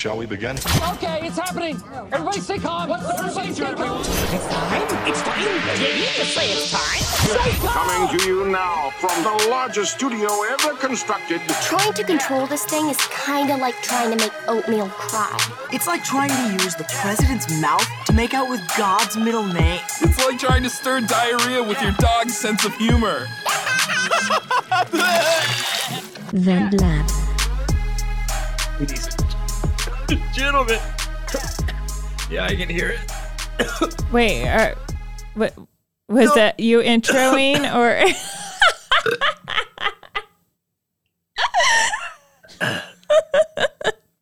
Shall we begin? Okay, it's happening. Everybody stay calm. What's the Everybody stay calm. It's time. It's time. Did you just say it's time? Stay calm. Coming to you now from the largest studio ever constructed. Trying to control this thing is kind of like trying to make oatmeal cry. It's like trying to use the president's mouth to make out with God's middle name. It's like trying to stir diarrhea with your dog's sense of humor. Vent Lab. Ladies and gentlemen. yeah, I can hear it. Wait, are, what, was that you introing or?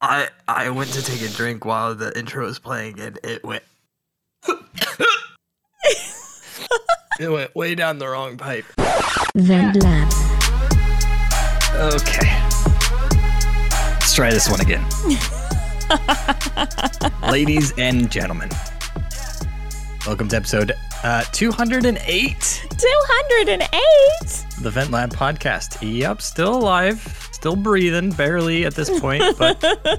I I went to take a drink while the intro was playing and it went It went way down the wrong pipe. Vent Lab. Okay. Let's try this one again. Ladies and gentlemen. Welcome to episode uh, 208 208? the Vent Lab podcast. Yep, still alive, still breathing, barely at this point, but I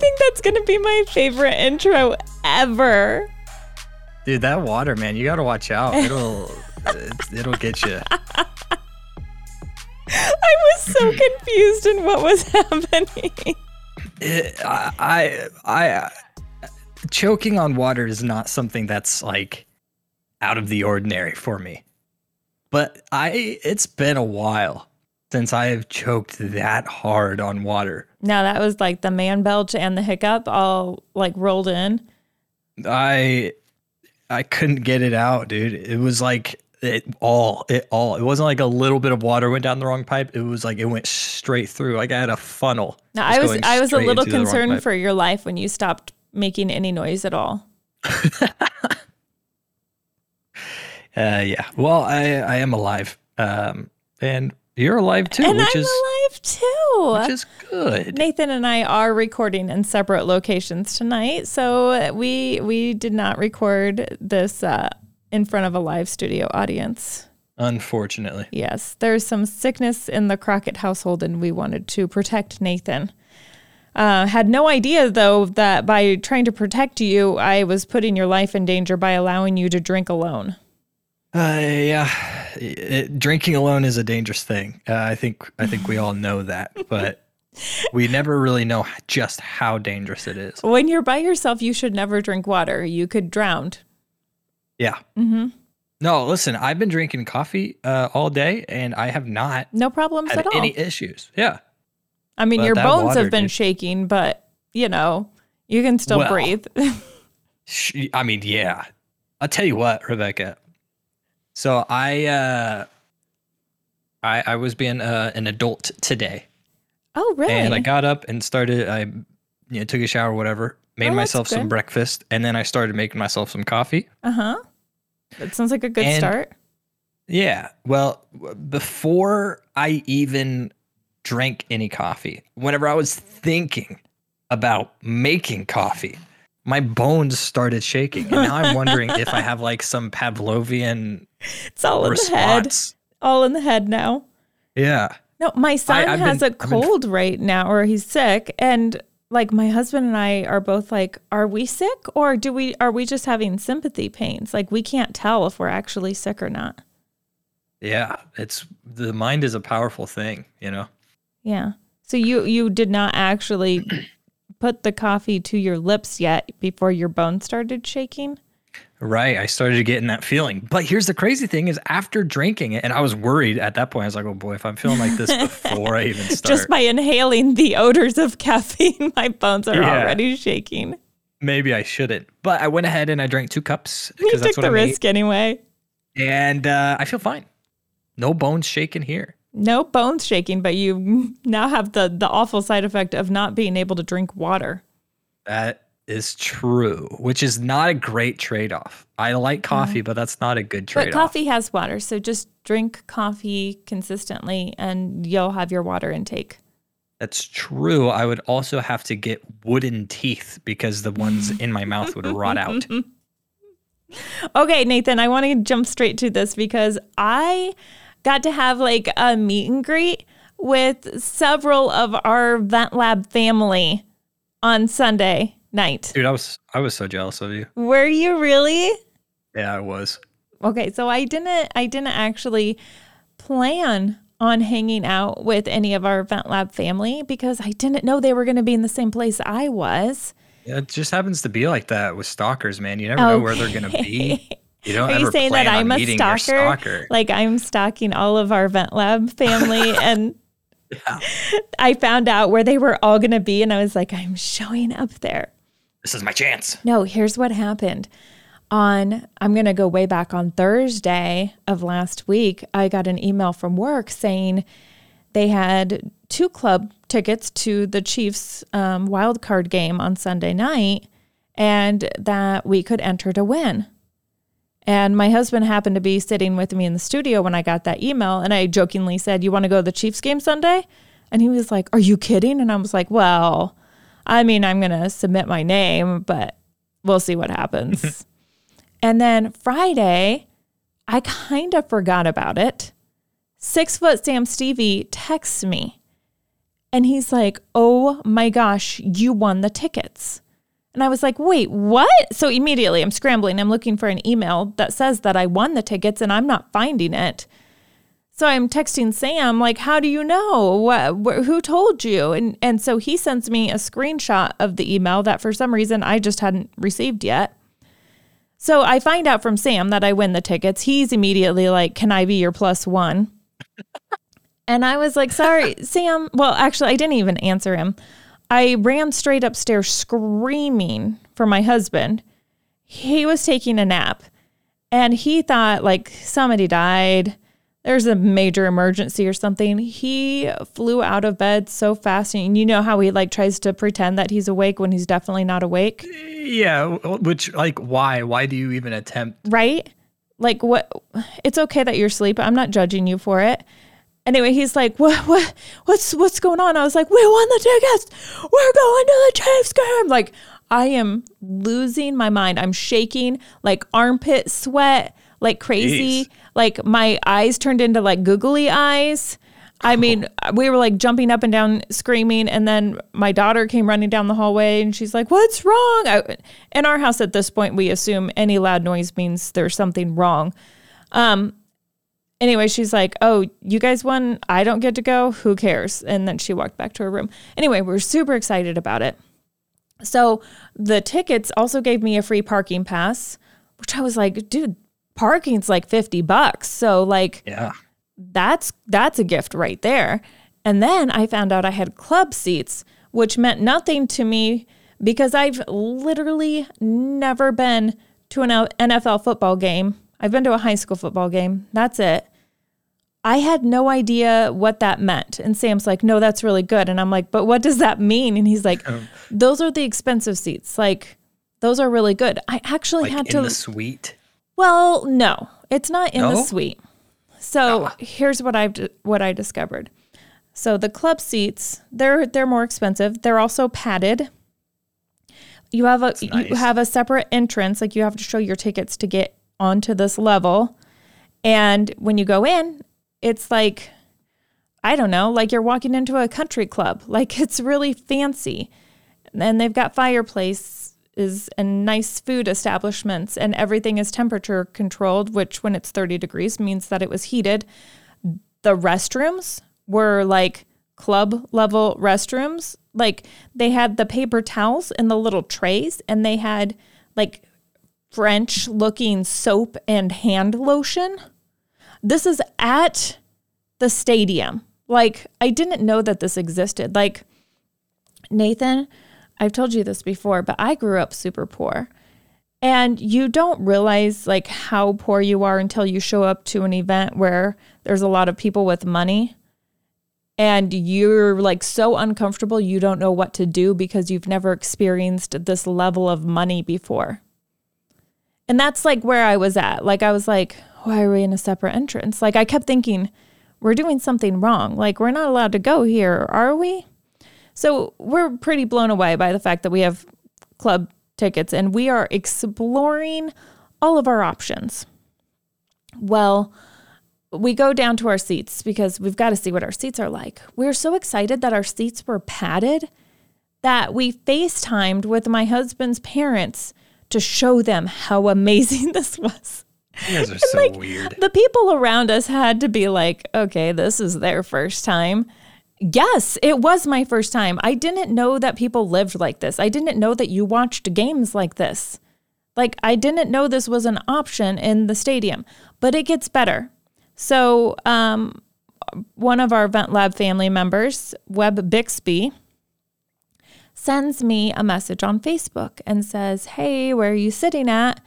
think that's going to be my favorite intro ever. dude, that water, man, you got to watch out. It'll it- it'll get you. I was so confused in what was happening. It, I, I I choking on water is not something that's like out of the ordinary for me. But I it's been a while since I have choked that hard on water. Now that was like the man belch and the hiccup all like rolled in. I I couldn't get it out, dude. It was like it all it all. It wasn't like a little bit of water went down the wrong pipe. It was like it went straight through. Like I had a funnel. Now I was I was a little into the wrong concerned for your life when you stopped making any noise at all. Uh, yeah. Well, I I am alive. Um, and you're alive too, and which I'm is alive too. which is good. Nathan and I are recording in separate locations tonight, so we we did not record this uh, in front of a live studio audience. Unfortunately, Yes, there's some sickness in the Crockett household, and we wanted to protect Nathan. Uh, had no idea though that by trying to protect you, I was putting your life in danger by allowing you to drink alone. uh, yeah. It, drinking alone is a dangerous thing. Uh, I think I think we all know that, but we never really know just how dangerous it is. When you're by yourself, you should never drink water. You could drown. Yeah. Mm-hmm. No, listen. I've been drinking coffee uh, all day, and I have not No problems had at all. any issues. Yeah. I mean, But your bones water, have been dude. shaking, but you know, you can still Well, breathe. Sh- I mean, yeah. I'll tell you what, Rebecca. So I uh I I was being uh, an adult today. oh, really? And I got up and started I you know took a shower whatever, made Oh, myself some breakfast and then I started making myself some coffee. uh huh. That sounds like a good And- start. Yeah. Well, before I even drank any coffee, whenever I was thinking about making coffee, my bones started shaking. And now I'm wondering if I have like some Pavlovian It's all in the head. All in the head now. Yeah. No, my son I've has been- a I've been- cold right now, or he's sick, and like my husband and I are both like, are we sick, or do we are we just having sympathy pains? Like we can't tell if we're actually sick or not. Yeah. It's the mind is a powerful thing, you know? Yeah. So you you did not actually put the coffee to your lips yet before your bones started shaking. Right. I started getting that feeling. But here's the crazy thing is after drinking it, and I was worried at that point, I was like, oh boy, if I'm feeling like this before I even start, Just by inhaling the odors of caffeine, my bones are Yeah. already shaking. maybe I shouldn't. But I went ahead and I drank two cups You because that's took what the I risk anyway. And uh, I feel fine. No bones shaking here. No bones shaking, but you now have the the awful side effect of not being able to drink water. That is true, which is not a great trade off. I like mm-hmm. coffee, but that's not a good trade off. But coffee has water, so just drink coffee consistently and you'll have your water intake. That's true. I would also have to get wooden teeth because the ones in my mouth would rot out. Okay, Nathan, I want to jump straight to this because I got to have like a meet and greet with several of our Vent Lab family on Sunday night. Dude, I was I was so jealous of you. Were you really? Yeah, I was. Okay, so I didn't I didn't actually plan on hanging out with any of our Vent Lab family because I didn't know they were going to be in the same place I was. Yeah, it just happens to be like that with stalkers, man. You never know where they're gonna be. You don't Are you saying that I'm a stalker? stalker. Like I'm stalking all of our Vent Lab family and I found out where they were all going to be and I was like I'm showing up there. This is my chance. No, here's what happened. On, I'm going to go way back on Thursday of last week, I got an email from work saying they had two club tickets to the Chiefs um, wild card game on Sunday night and that we could enter to win. And my husband happened to be sitting with me in the studio when I got that email. And I jokingly said, You want to go to the Chiefs game Sunday? And he was like, Are you kidding? And I was like, Well, I mean, I'm going to submit my name, but we'll see what happens. and then Friday, I kind of forgot about it. Six foot Sam Stevie texts me and he's like, Oh my gosh, you won the tickets. And I was like, wait, what? So immediately I'm scrambling. I'm looking for an email that says that I won the tickets and I'm not finding it. So I'm texting Sam, like, how do you know? What, wh- who told you? And, and so he sends me a screenshot of the email that for some reason I just hadn't received yet. So I find out from Sam that I win the tickets. He's immediately like, can I be your plus one? and I was like, sorry, Sam. Well, actually, I didn't even answer him. I ran straight upstairs screaming for my husband. He was taking a nap and he thought like somebody died. There's a major emergency or something. He flew out of bed so fast and you know how he like tries to pretend that he's awake when he's definitely not awake, Yeah, which like why? Why do you even attempt? right? Like what it's okay that you're asleep. I'm not judging you for it. Anyway, he's like, "What? What? What's what's going on?" I was like, "We won the tickets. We're going to the Chiefs game." Like, I am losing my mind. I'm shaking like armpit sweat, like crazy. Jeez. Like my eyes turned into like googly eyes. I mean, we were like jumping up and down, screaming, and then my daughter came running down the hallway, and she's like, "What's wrong?" I, in our house at this point, we assume any loud noise means there's something wrong. Um, anyway, she's like, "Oh, you guys won. I don't get to go. Who cares?" And then she walked back to her room. Anyway, we're super excited about it. So the tickets also gave me a free parking pass, which I was like, "Dude, parking's like 50 bucks." So like Yeah. that's that's a gift right there. And then I found out I had club seats, which meant nothing to me because I've literally never been to an NFL football game. I've been to a high school football game. That's it. I had no idea what that meant. And Sam's like, "No, that's really good." And I'm like, "But what does that mean?" And he's like, "Those are the expensive seats. Like those are really good." I actually Like had in to the suite. Well, no, it's not in the suite. So ah. here's what I've what I discovered. So the club seats, they're they're more expensive. They're also padded. You have a you nice. have a separate entrance, like you have to show your tickets to get onto this level. And when you go in, it's like I don't know, like you're walking into a country club. Like it's really fancy. And they've got fireplaces and nice food establishments, and everything is temperature controlled, which when it's 30 degrees means that it was heated. The restrooms were like club level restrooms. Like they had the paper towels in the little trays, and they had like French looking soap and hand lotion. This is at the stadium. Like, I didn't know that this existed. Like, Nathan, I've told you this before, but I grew up super poor. And you don't realize like how poor you are until you show up to an event where there's a lot of people with money and you're like so uncomfortable you don't know what to do because you've never experienced this level of money before. And that's like where I was at. Like I was like, why are we in a separate entrance? Like I kept thinking, we're doing something wrong. Like we're not allowed to go here, are we? So we're pretty blown away by the fact that we have club tickets and we are exploring all of our options. Well, we go down to our seats because we've got to see what our seats are like. We were so excited that our seats were padded that we FaceTimed with my husband's parents to show them how amazing this was. You guys are so like, weird. The people around us had to be like, okay, this is their first time. Yes, it was my first time. I didn't know that people lived like this. I didn't know that you watched games like this. Like, I didn't know this was an option in the stadium, but it gets better. So, um, one of our Vent Lab family members, Webb Bixby, sends me a message on Facebook and says, Hey, where are you sitting at?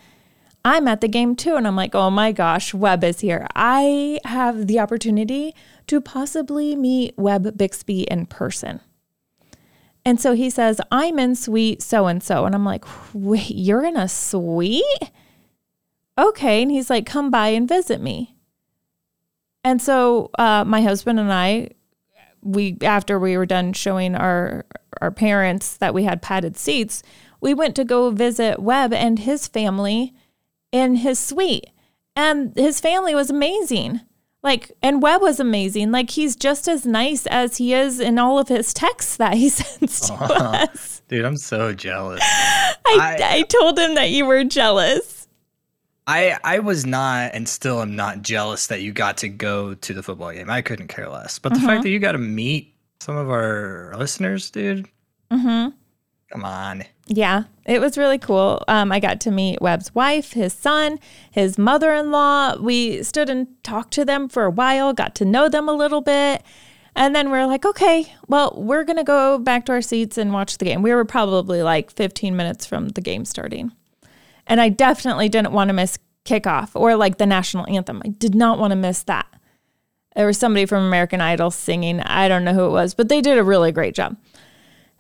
I'm at the game too. And I'm like, Oh my gosh, Webb is here. I have the opportunity to possibly meet Webb Bixby in person. And so he says, I'm in suite so and so. And I'm like, Wait, you're in a suite? Okay. And he's like, Come by and visit me. And so uh, my husband and I, we after we were done showing our our parents that we had padded seats, we went to go visit Webb and his family in his suite. And his family was amazing. Like, and Webb was amazing. Like, he's just as nice as he is in all of his texts that he sends to us. Dude, I'm so jealous. I, I, told him that you were jealous. I I was not and still am not jealous that you got to go to the football game. I couldn't care less. But the fact that you got to meet some of our listeners, dude. Mm-hmm. Come on. Yeah, it was really cool. Um, I got to meet Webb's wife, his son, his mother in law. We stood and talked to them for a while, got to know them a little bit. And then we are like, okay, well, we're going to go back to our seats and watch the game. We were probably like 15 minutes from the game starting. And I definitely didn't want to miss kickoff or like the national anthem. I did not want to miss that. There was somebody from American Idol singing. I don't know who it was, but they did a really great job.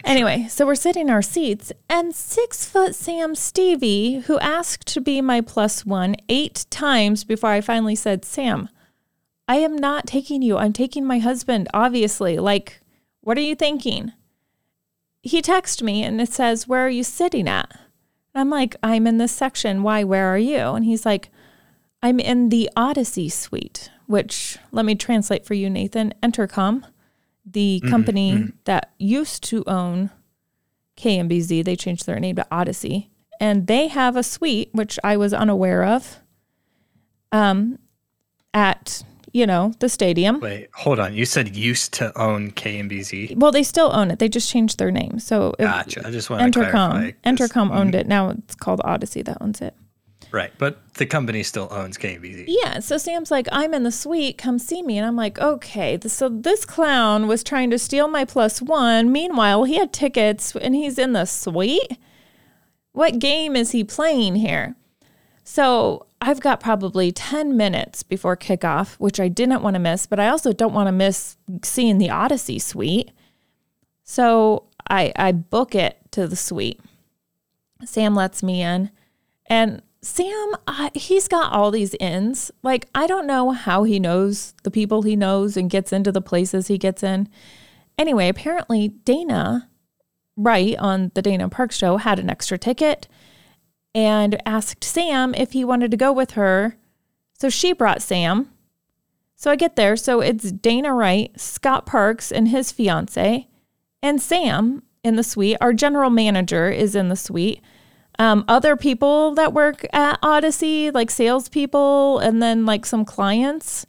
Anyway, so we're sitting in our seats, and six foot Sam Stevie, who asked to be my plus one eight times before I finally said, Sam, I am not taking you. I'm taking my husband, obviously. Like, what are you thinking? He texted me and it says, Where are you sitting at? And I'm like, I'm in this section. Why? Where are you? And he's like, I'm in the Audacy suite, which let me translate for you, Nathan. Entercom the mm-hmm, company mm-hmm. that used to own KMBZ, they changed their name to Audacy, and they have a suite which I was unaware of. Um, at you know the stadium. Wait, hold on. You said used to own KMBZ. Well, they still own it. They just changed their name. So it- Gotcha. I just want to Entercom. Entercom owned mm-hmm. it. Now it's called Audacy that owns it. Right, but the company still owns KMBZ. Yeah, so Sam's like, I'm in the suite, come see me. And I'm like, okay. So this clown was trying to steal my plus one. Meanwhile, he had tickets and he's in the suite. What game is he playing here? So I've got probably 10 minutes before kickoff, which I didn't want to miss, but I also don't want to miss seeing the Audacy suite. So I, I book it to the suite. Sam lets me in. And Sam, I, he's got all these ins. Like, I don't know how he knows the people he knows and gets into the places he gets in. Anyway, apparently, Dana Wright on the Dana Park show had an extra ticket and asked Sam if he wanted to go with her. So she brought Sam. So I get there. So it's Dana Wright, Scott Parks, and his fiance, and Sam in the suite. Our general manager is in the suite um, other people that work at Audacy, like salespeople, and then like some clients.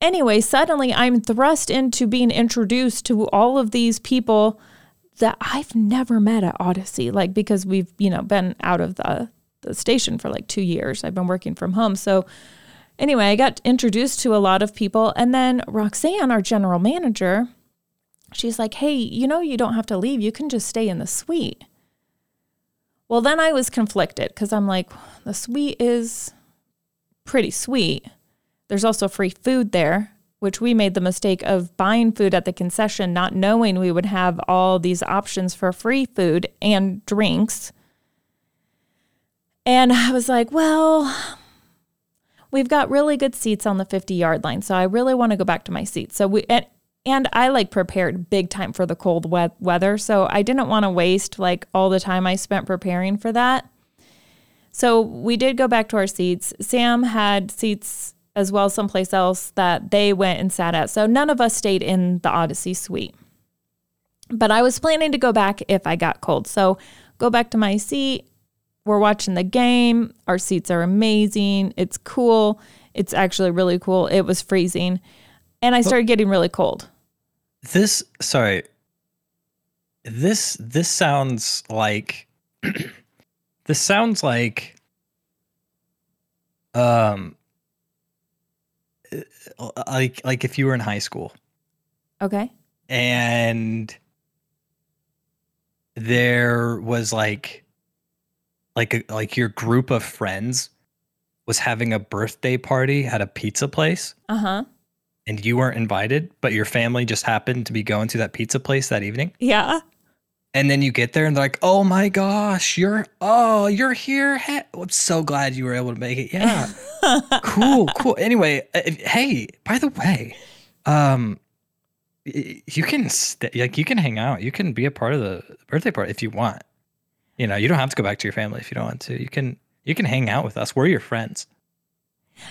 Anyway, suddenly I'm thrust into being introduced to all of these people that I've never met at Audacy, like because we've, you know, been out of the, the station for like two years. I've been working from home. So anyway, I got introduced to a lot of people. And then Roxanne, our general manager, she's like, hey, you know, you don't have to leave. You can just stay in the suite. Well, then I was conflicted because I'm like, the suite is pretty sweet. There's also free food there, which we made the mistake of buying food at the concession, not knowing we would have all these options for free food and drinks. And I was like, well, we've got really good seats on the 50 yard line. So I really want to go back to my seat. So we, and, and I like prepared big time for the cold we- weather. So I didn't want to waste like all the time I spent preparing for that. So we did go back to our seats. Sam had seats as well someplace else that they went and sat at. So none of us stayed in the Audacy suite. But I was planning to go back if I got cold. So go back to my seat. We're watching the game. Our seats are amazing. It's cool. It's actually really cool. It was freezing. And I started getting really cold. This sorry. This this sounds like this sounds like um uh, like like if you were in high school Okay. and there was like like a, like your group of friends was having a birthday party at a pizza place Uh huh. And you weren't invited but your family just happened to be going to that pizza place that evening? Yeah. and then you get there and they're like oh my gosh you're oh you're here. He- i'm so glad you were able to make it. Yeah. Cool cool. Anyway uh, hey by the way um you can st- like you can hang out. You can be a part of the birthday party if you want. You know you don't have to go back to your family if you don't want to. You can you can hang out with us. We're your friends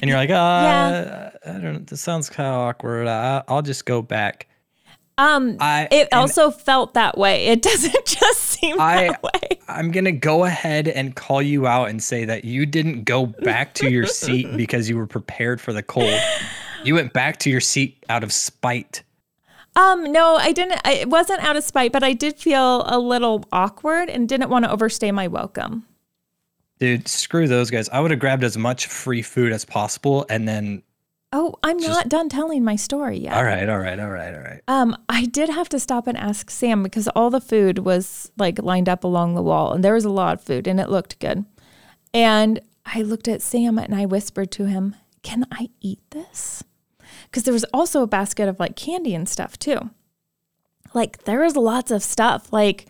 and you're like uh Yeah. i don't know this sounds kind of awkward I, i'll just go back Um, I- it also felt that way. It doesn't just seem I- that way. I'm going to go ahead and call you out and say that you didn't go back to your seat because you were prepared for the cold. You went back to your seat out of spite. Um, no, I didn't. I, it wasn't out of spite, but I did feel a little awkward and didn't want to overstay my welcome. Dude, screw those guys. I would have grabbed as much free food as possible and then Oh, I'm not done telling my story yet. all right, all right, all right, all right. Um, I did have to stop and ask Sam because all the food was like lined up along the wall and there was a lot of food and it looked good. And I looked at Sam and I whispered to him, Can I eat this? Because there was also a basket of like candy and stuff too. Like there was lots of stuff. Like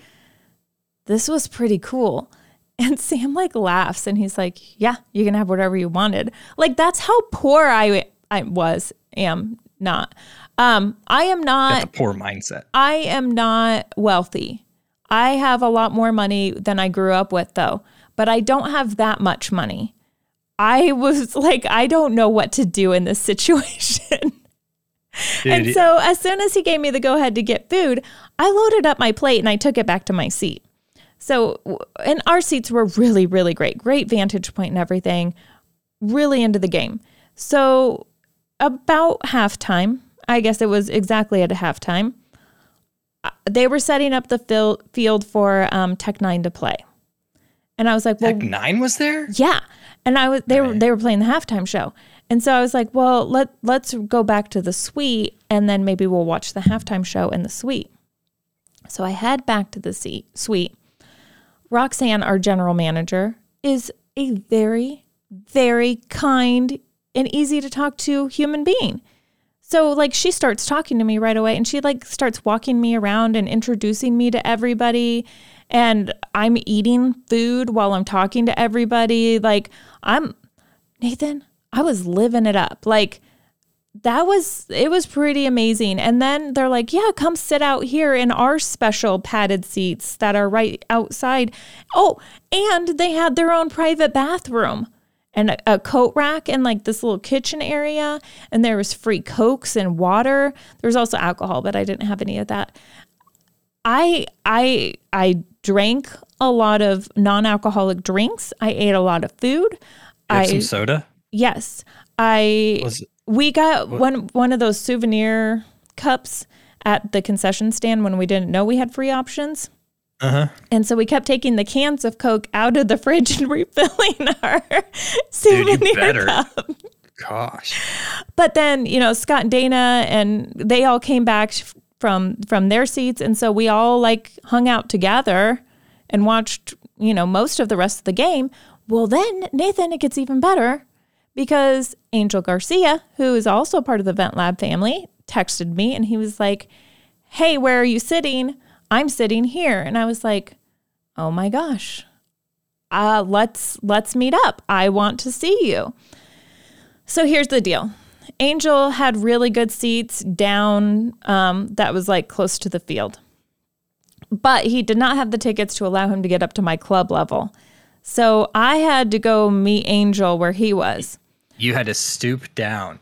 this was pretty cool. And Sam like laughs and he's like, Yeah, you can have whatever you wanted. Like that's how poor I I was, am not. Um, I am not a poor mindset. I am not wealthy. I have a lot more money than I grew up with, though, but I don't have that much money. I was like, I don't know what to do in this situation. and so, as soon as he gave me the go ahead to get food, I loaded up my plate and I took it back to my seat. So, and our seats were really, really great. Great vantage point and everything. Really into the game. So, about halftime, I guess it was exactly at halftime, uh, they were setting up the field for um, Tech N9ne to play, and I was like, "Well, Tech N9ne was there? yeah." And I was they were they were playing the halftime show, and so I was like, "Well, let let's go back to the suite, and then maybe we'll watch the halftime show in the suite." So I head back to the seat, suite. Roxanne, our general manager, is a very, very kind and easy to talk to human being. So like she starts talking to me right away and she like starts walking me around and introducing me to everybody and I'm eating food while I'm talking to everybody like I'm Nathan, I was living it up. Like that was it was pretty amazing. And then they're like, "Yeah, come sit out here in our special padded seats that are right outside." Oh, and they had their own private bathroom and a, a coat rack and like this little kitchen area and there was free cokes and water. There was also alcohol, but I didn't have any of that. I I I drank a lot of non-alcoholic drinks. I ate a lot of food. I some soda? Yes, I. Was- we got one one of those souvenir cups at the concession stand when we didn't know we had free options. Uh-huh. And so we kept taking the cans of Coke out of the fridge and refilling our Dude, souvenir better. cup. Gosh. But then, you know, Scott and Dana and they all came back from from their seats and so we all like hung out together and watched, you know, most of the rest of the game. Well, then Nathan, it gets even better because Angel Garcia, who is also part of the Vent Lab family, texted me and he was like, "Hey, where are you sitting? I'm sitting here." And I was like, "Oh my gosh. Uh, let's let's meet up. I want to see you." So here's the deal. Angel had really good seats down um, that was like close to the field. But he did not have the tickets to allow him to get up to my club level. So I had to go meet Angel where he was. You had to stoop down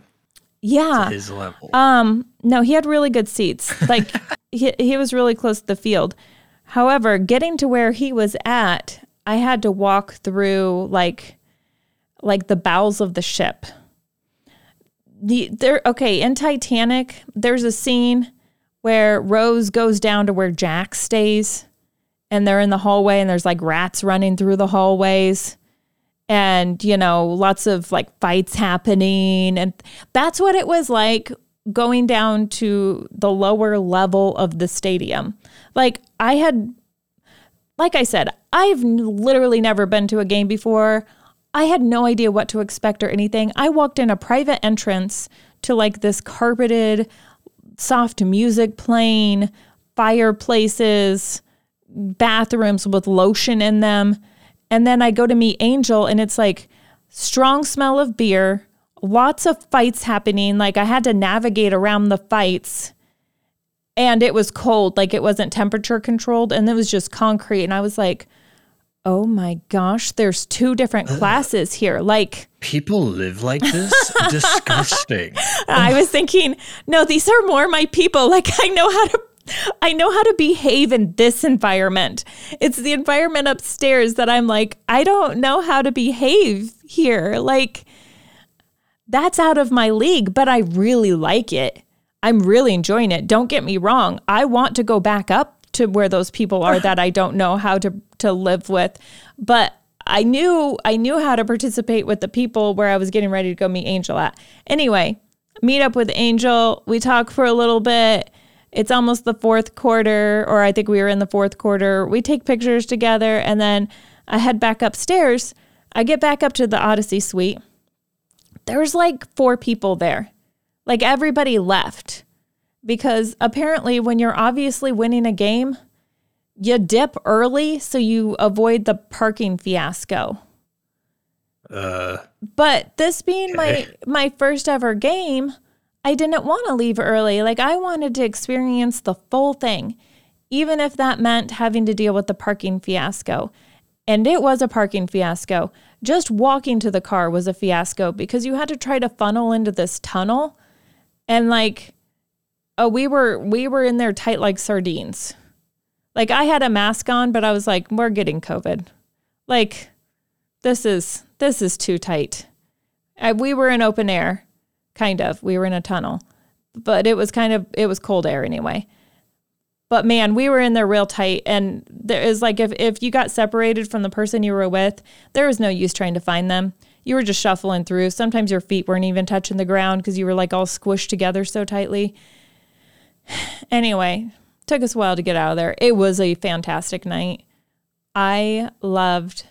Yeah. his level. Um, no, he had really good seats. Like he he was really close to the field. However, getting to where he was at, I had to walk through like like the bowels of the ship. The there okay, in Titanic, there's a scene where Rose goes down to where Jack stays and they're in the hallway and there's like rats running through the hallways and you know lots of like fights happening and that's what it was like going down to the lower level of the stadium. Like i had like i said i've literally never been to a game before. I had no idea what to expect or anything. I walked in a private entrance to like this carpeted soft music playing fireplaces bathrooms with lotion in them. And then I go to meet Angel and it's like strong smell of beer, lots of fights happening. Like I had to navigate around the fights. And it was cold, like it wasn't temperature controlled and it was just concrete. And I was like, oh my gosh, there's two different classes here. Like, People live like this? Disgusting. I was thinking, no, these are more my people. Like I know how to I know how to behave in this environment. It's the environment upstairs that I'm like, I don't know how to behave here. Like that's out of my league, but I really like it. I'm really enjoying it. Don't get me wrong. I want to go back up to where those people are that I don't know how to to live with. But I knew I knew how to participate with the people where I was getting ready to go meet Angel at. Anyway, meet up with Angel. We talk for a little bit. It's almost the fourth quarter, or I think we were in the fourth quarter. We take pictures together, and then I head back upstairs. I get back up to the Audacy suite. There's like four people there. Like everybody left because apparently, when you're obviously winning a game, you dip early so you avoid the parking fiasco. Uh, But this being my my first ever game, I didn't want to leave early. Like I wanted to experience the full thing, even if that meant having to deal with the parking fiasco. And it was a parking fiasco. Just walking to the car was a fiasco because you had to try to funnel into this tunnel and like oh we were we were in there tight like sardines. Like I had a mask on, but I was like we're getting covid. Like this is this is too tight. I, we were in open air, kind of. We were in a tunnel, but it was kind of it was cold air anyway. But man, we were in there real tight, and there is like if if you got separated from the person you were with, there was no use trying to find them. You were just shuffling through. Sometimes your feet weren't even touching the ground because you were like all squished together so tightly. Anyway, took us a while to get out of there. It was a fantastic night. I loved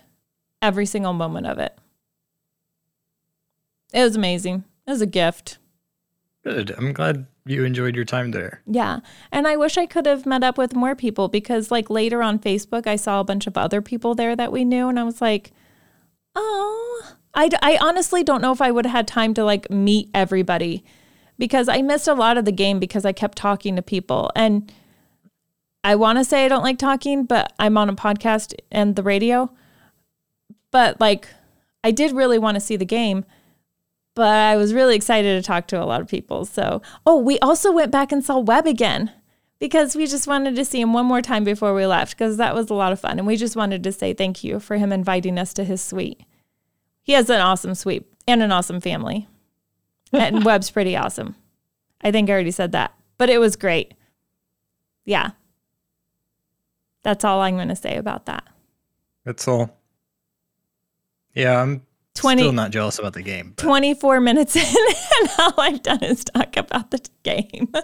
every single moment of it. It was amazing. It was a gift. good. I'm glad you enjoyed your time there. Yeah. And I wish I could have met up with more people because, like, later on Facebook, I saw a bunch of other people there that we knew. And I was like, oh, I, I honestly don't know if I would have had time to, like, meet everybody because I missed a lot of the game because I kept talking to people. And I want to say I don't like talking, but I'm on a podcast and the radio. But, like, I did really want to see the game but I was really excited to talk to a lot of people. So, oh, we also went back and saw Webb again because we just wanted to see him one more time before we left because that was a lot of fun. And we just wanted to say thank you for him inviting us to his suite. He has an awesome suite and an awesome family. and Webb's pretty awesome. I think I already said that, but it was great. Yeah. That's all I'm going to say about that. That's all. Yeah, I'm 20 still not jealous about the game. but 24 minutes in, and all I've done is talk about the game. uh,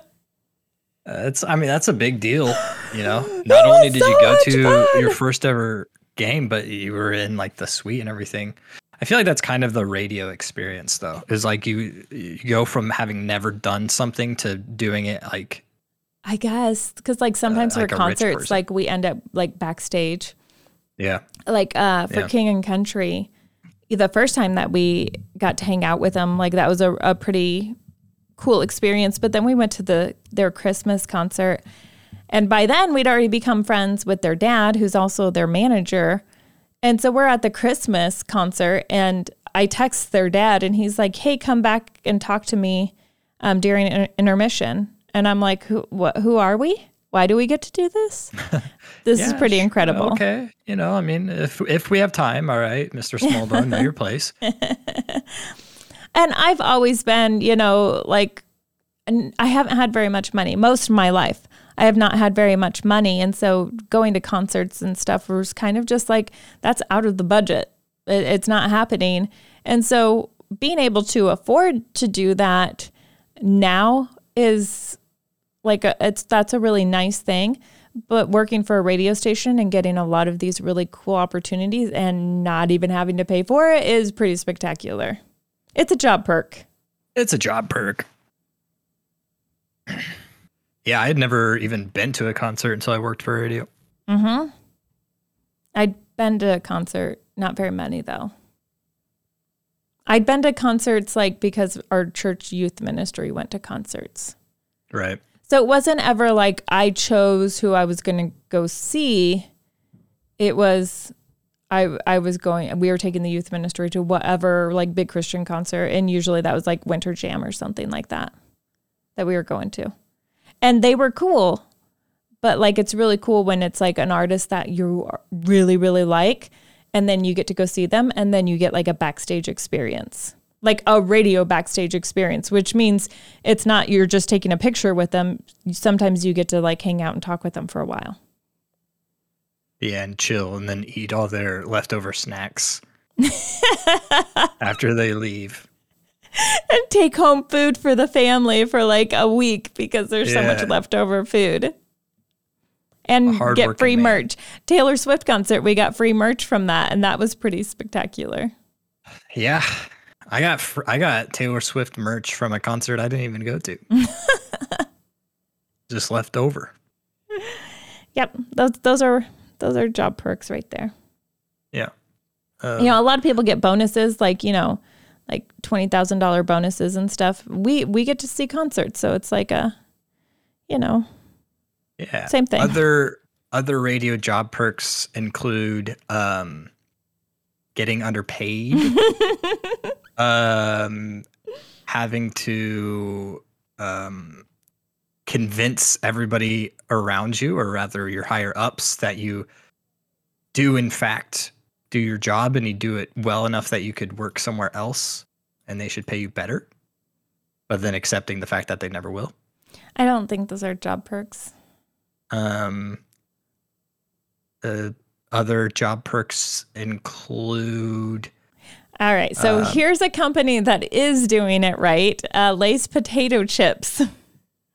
It's. I mean, that's a big deal. You know, not only did you go to fun. your first ever game, but you were in like the suite and everything. I feel like that's kind of the radio experience, though. Is like you you go from having never done something to doing it like I guess because like sometimes like for concerts, like we end up like backstage. yeah. Like uh, for Yeah. King and Country, the first time that we got to hang out with them, like that was a, a pretty cool experience. But then we went to the their Christmas concert, and by then we'd already become friends with their dad, who's also their manager. And so we're at the Christmas concert, and I text their dad and he's like, "Hey, come back and talk to me um, during inter- intermission." And I'm like, "Who? Who are we? Why do we get to do this? This is pretty incredible." Okay, you know, I mean, if if we have time, all right, Mr. Smallbone, know your place. And I've always been, you know, like, I haven't had very much money most of my life. I have not had very much money. And so going to concerts and stuff was kind of just like, that's out of the budget. It, it's not happening. And so being able to afford to do that now is like, a, it's that's a really nice thing. But working for a radio station and getting a lot of these really cool opportunities and not even having to pay for it is pretty spectacular. It's a job perk. It's a job perk. Yeah, I had never even been to a concert until I worked for radio. Mm-hmm. I'd been to a concert, not very many though. I'd been to concerts like because our church youth ministry went to concerts. Right. So it wasn't ever like I chose who I was going to go see. It was I I was going we were taking the youth ministry to whatever like big Christian concert and usually that was like Winter Jam or something like that that we were going to. And they were cool. But like it's really cool when it's like an artist that you really really like and then you get to go see them and then you get like a backstage experience. Like a radio backstage experience, which means it's not you're just taking a picture with them. Sometimes you get to like hang out and talk with them for a while. Yeah, and chill and then eat all their leftover snacks after they leave. and take home food for the family for like a week because there's so much leftover food. And get free man. merch. Taylor Swift concert, we got free merch from that, and that was pretty spectacular. Yeah. I got fr- I got Taylor Swift merch from a concert I didn't even go to. Just left over. Yep, those those are those are job perks right there. Yeah. Um, you know, a lot of people get bonuses, like you know, like twenty thousand dollar bonuses and stuff. We we get to see concerts, so it's like a, you know, Yeah. Same thing. Other other radio job perks include um getting underpaid. um having to um convince everybody around you or rather your higher ups that you do in fact do your job and you do it well enough that you could work somewhere else and they should pay you better but then accepting the fact that they never will I don't think those are job perks. um, the other job perks include All right, so Um, here's a company that is doing it right. Uh, Lay's potato chips.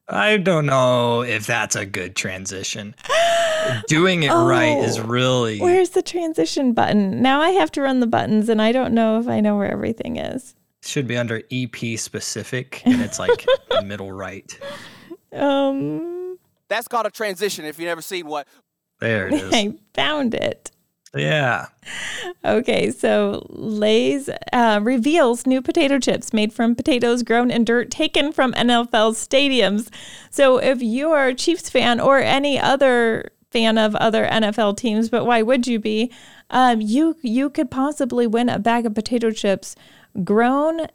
I don't know if that's a good transition. Doing it right is Oh, really Where's the transition button? Now I have to run the buttons, and I don't know if I know where everything is. should be under EP specific, and it's like the middle right. Um, That's called a transition if you've never seen what. There it is. I found it. Yeah. Okay, so Lay's uh, reveals new potato chips made from potatoes grown in dirt taken from NFL stadiums. So if you are a Chiefs fan or any other fan of other NFL teams, but why would you be? Um, you you could possibly win a bag of potato chips grown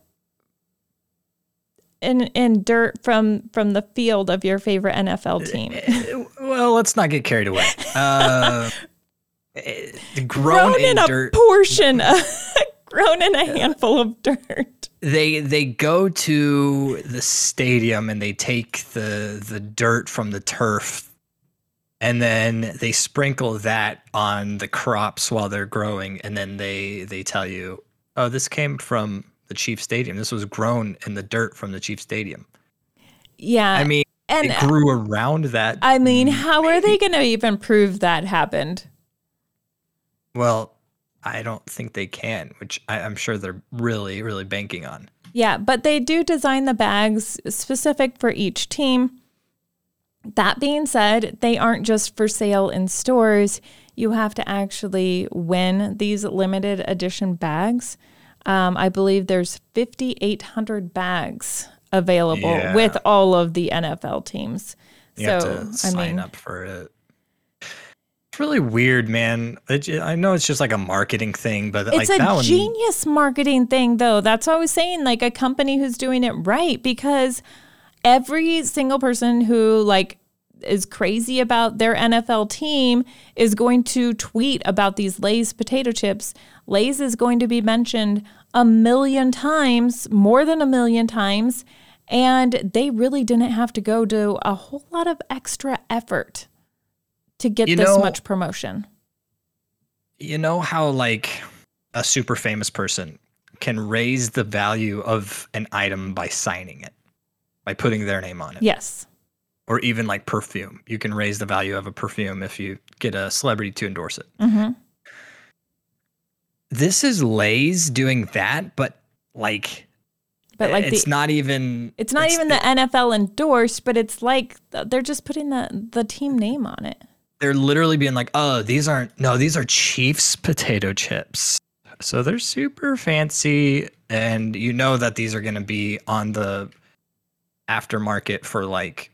in in dirt from from the field of your favorite NFL team. Well, let's not get carried away. Uh, eh, grown, grown in, in, a dirt. portion, grown in a handful of dirt. they they go to the stadium and they take the the dirt from the turf and then they sprinkle that on the crops while they're growing and then they they tell you oh this came from the chief stadium this was grown in the dirt from the chief stadium Yeah, i mean and it grew around that I mean, how are they going to even prove that happened? well i don't think they can which I, i'm sure they're really really banking on Yeah, but they do design the bags specific for each team. That being said, they aren't just for sale in stores. You have to actually win these limited edition bags. Um, I believe there's 5,800 bags available Yeah. with all of the NFL teams. you so, I sign mean, up for it It's really weird, man. It, I know it's just like a marketing thing, but like It's a that one, genius marketing thing, though. That's what I was saying. Like a company who's doing it right, because every single person who like is crazy about their NFL team is going to tweet about these Lay's potato chips. Lay's is going to be mentioned a million times, more than a million times, and they really didn't have to go to a whole lot of extra effort to get You this know- much promotion. you know how like a super famous person can raise the value of an item by signing it, by putting their name on it. Yes. Or even like perfume. You can raise the value of a perfume if you get a celebrity to endorse it. hmm This is Lay's doing that, but like But like it's the, not even It's not even the NFL endorsed, but it's like they're just putting the the team name on it. they're literally being like, oh, these aren't, no, these are Chiefs potato chips. So they're super fancy. And you know that these are going to be on the aftermarket for like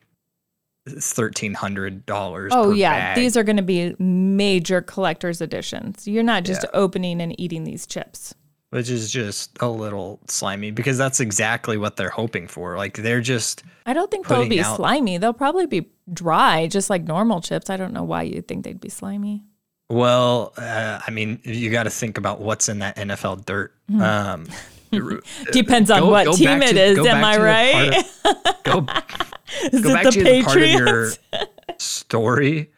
$1,300. Oh per yeah, bag. these are going to be major collector's editions. You're not just Yeah. opening and eating these chips. which is just a little slimy because that's exactly what they're hoping for. Like they're just, I don't think they'll be out- slimy. They'll probably be dry, just like normal chips. I don't know why you think they'd be slimy. well, uh, I mean, you got to think about what's in that NFL dirt. Hmm. Um, Depends on go- what go team it to- is. Am I right? part go is go back the to the part of your story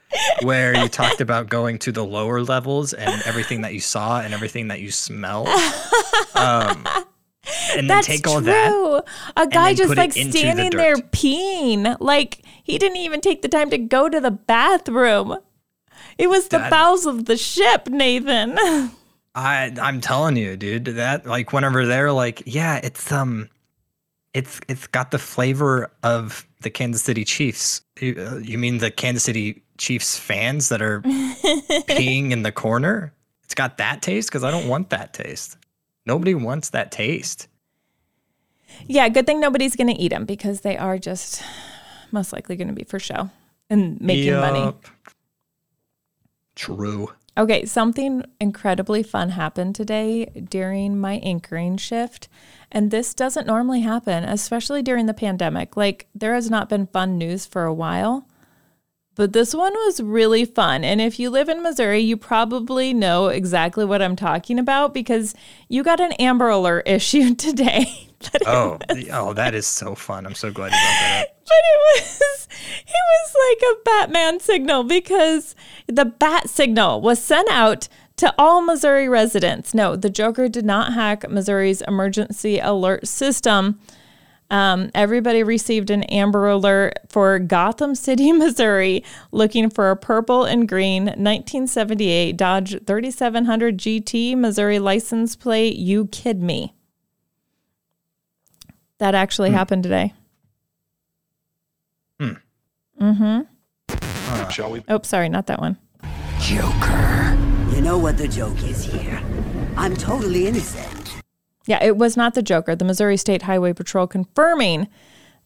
where you talked about going to the lower levels and everything that you saw and everything that you smelled. Um, and then That's take all true. that. A guy just like into the standing there peeing. Like he didn't even take the time to go to the bathroom. It was the That- bowels of the ship, Nathan. I I'm telling you, dude, that like whenever they're like, yeah, it's um, it's it's got the flavor of the Kansas City Chiefs. You, uh, you mean the Kansas City Chiefs fans that are peeing in the corner? It's got that taste because I don't want that taste. Nobody wants that taste. yeah, good thing nobody's going to eat them because they are just most likely going to be for show and making money. True. Okay, something incredibly fun happened today during my anchoring shift. And this doesn't normally happen, especially during the pandemic. Like, there has not been fun news for a while, but this one was really fun. And if you live in Missouri, you probably know exactly what I'm talking about because you got an Amber Alert issued today. Oh, oh, that is so fun. I'm so glad you brought that up. but it was it was like a Batman signal because the bat signal was sent out to all Missouri residents. No, the Joker did not hack Missouri's emergency alert system. Um, everybody received an Amber Alert for Gotham City, Missouri, looking for a purple and green 1978 Dodge 3700 GT Missouri license plate. You kid me. That actually happened today. Hmm. Uh huh. Shall we? Oh, sorry, not that one. Joker. Know what the joke is here. I'm totally innocent. Yeah, it was not the Joker. The Missouri State Highway Patrol confirming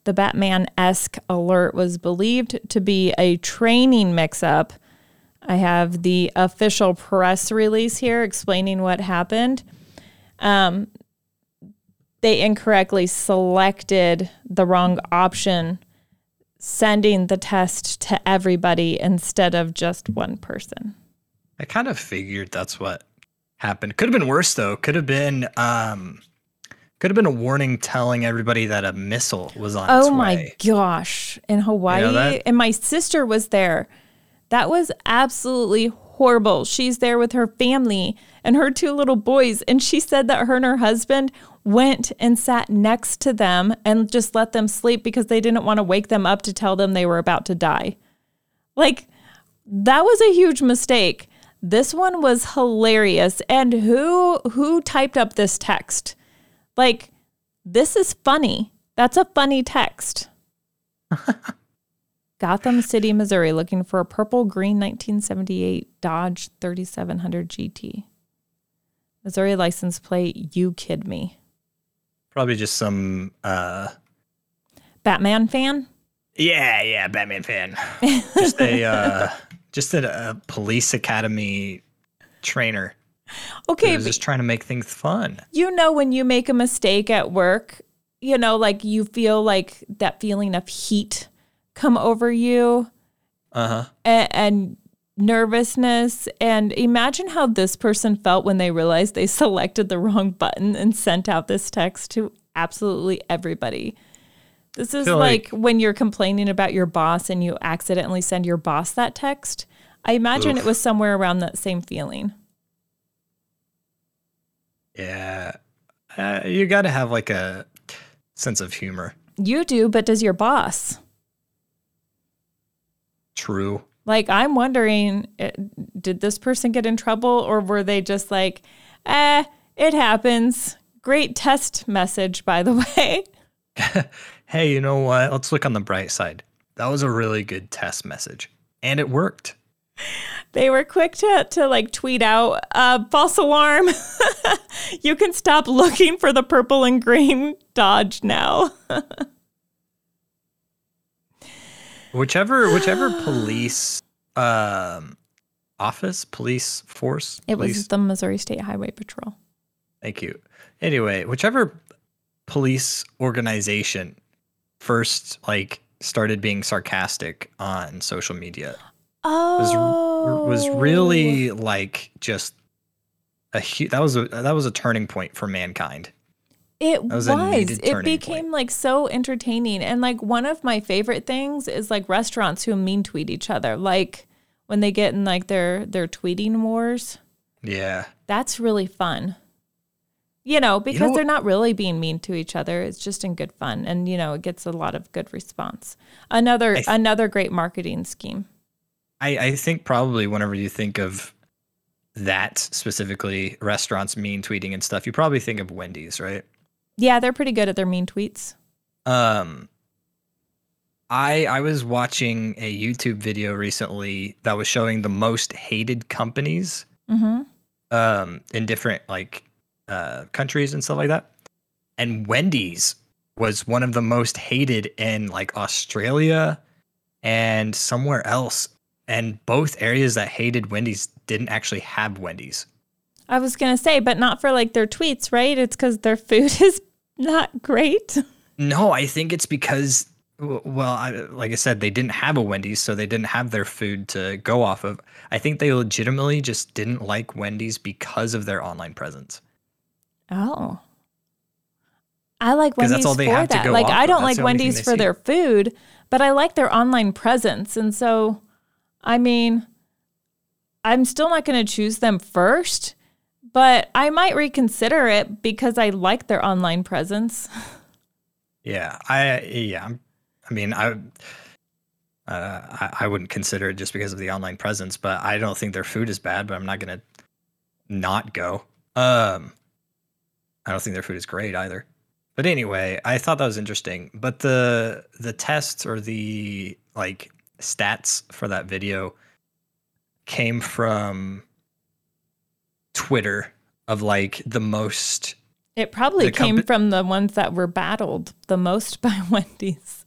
the Batman esque alert was believed to be a training mix up. I have the official press release here explaining what happened. Um, they incorrectly selected the wrong option, sending the test to everybody instead of just one person. I kind of figured that's what happened. Could have been worse though. Could have been um could have been a warning telling everybody that a missile was on its Oh my way. gosh. In Hawaii. that? And my sister was there. That was absolutely horrible. She's there with her family and her two little boys. And she said that her and her husband went and sat next to them and just let them sleep because they didn't want to wake them up to tell them they were about to die. Like, that was a huge mistake. This one was hilarious. And who who typed up this text? Like, this is funny. That's a funny text. Gotham City, Missouri, looking for a purple green 1978 Dodge 3700 GT. Missouri license plate, you kid me. Probably just some uh Batman fan? yeah, yeah, Batman fan. just a uh just a, a police academy trainer. Okay, was just trying to make things fun. you know when you make a mistake at work, you know, like you feel like that feeling of heat come over you Uh huh. and, and nervousness. And imagine how this person felt when they realized they selected the wrong button and sent out this text to absolutely everybody. This is like, like- when you're complaining about your boss and you accidentally send your boss that text. I imagine it was somewhere around that same feeling. Yeah. Uh, you got to have like a sense of humor. You do, but does your boss? True. Like, I'm wondering, eh, did this person get in trouble or were they just like, eh, it happens? Great test message, by the way. Hey, you know what? Let's look on the bright side. That was a really good test message, and it worked. They were quick to, to like tweet out, uh, false alarm. you can stop looking for the purple and green Dodge now. Whichever, whichever police um, office, police force, It police was the Missouri State Highway Patrol. Thank you. Anyway, whichever police organization first like started being sarcastic on social media was Oh. was really oh. like just a hu- that was a that was a turning point for mankind. It was. was It became like so entertaining. And like one of my favorite things is like restaurants who mean tweet each other. Like when they get in like their their tweeting wars. Yeah. That's really fun. You know, because what- they're not really being mean to each other. It's just in good fun. And you know, it gets a lot of good response. Another th- another great marketing scheme. I, I think probably whenever you think of that specifically, restaurants mean tweeting and stuff, you probably think of Wendy's, right? Yeah, they're pretty good at their mean tweets. Um, I I was watching a YouTube video recently that was showing the most hated companies Mm-hmm. um in different like uh countries and stuff like that. And Wendy's was one of the most hated in like Australia and somewhere else. And both areas that hated Wendy's didn't actually have Wendy's. I was gonna say, but not for like their tweets, right? It's because their food is not great. No, I think it's because, well, I, like I said, they didn't have a Wendy's, so they didn't have their food to go off of. I think they legitimately just didn't like Wendy's because of their online presence. Oh. I like Wendy's that's all they for that. like I don't like the only thing Wendy's for their food, but I like their online presence. And so I mean I'm still not going to choose them first, but I might reconsider it because I like their online presence. Yeah, I yeah, I mean, I, uh, I I wouldn't consider it just because of the online presence, but I don't think their food is bad. But I'm not gonna not go. Um, I don't think their food is great either. But anyway, I thought that was interesting. But the the tests or the like stats for that video came from Twitter of like the most It probably came compa- from the ones that were battled the most by Wendy's.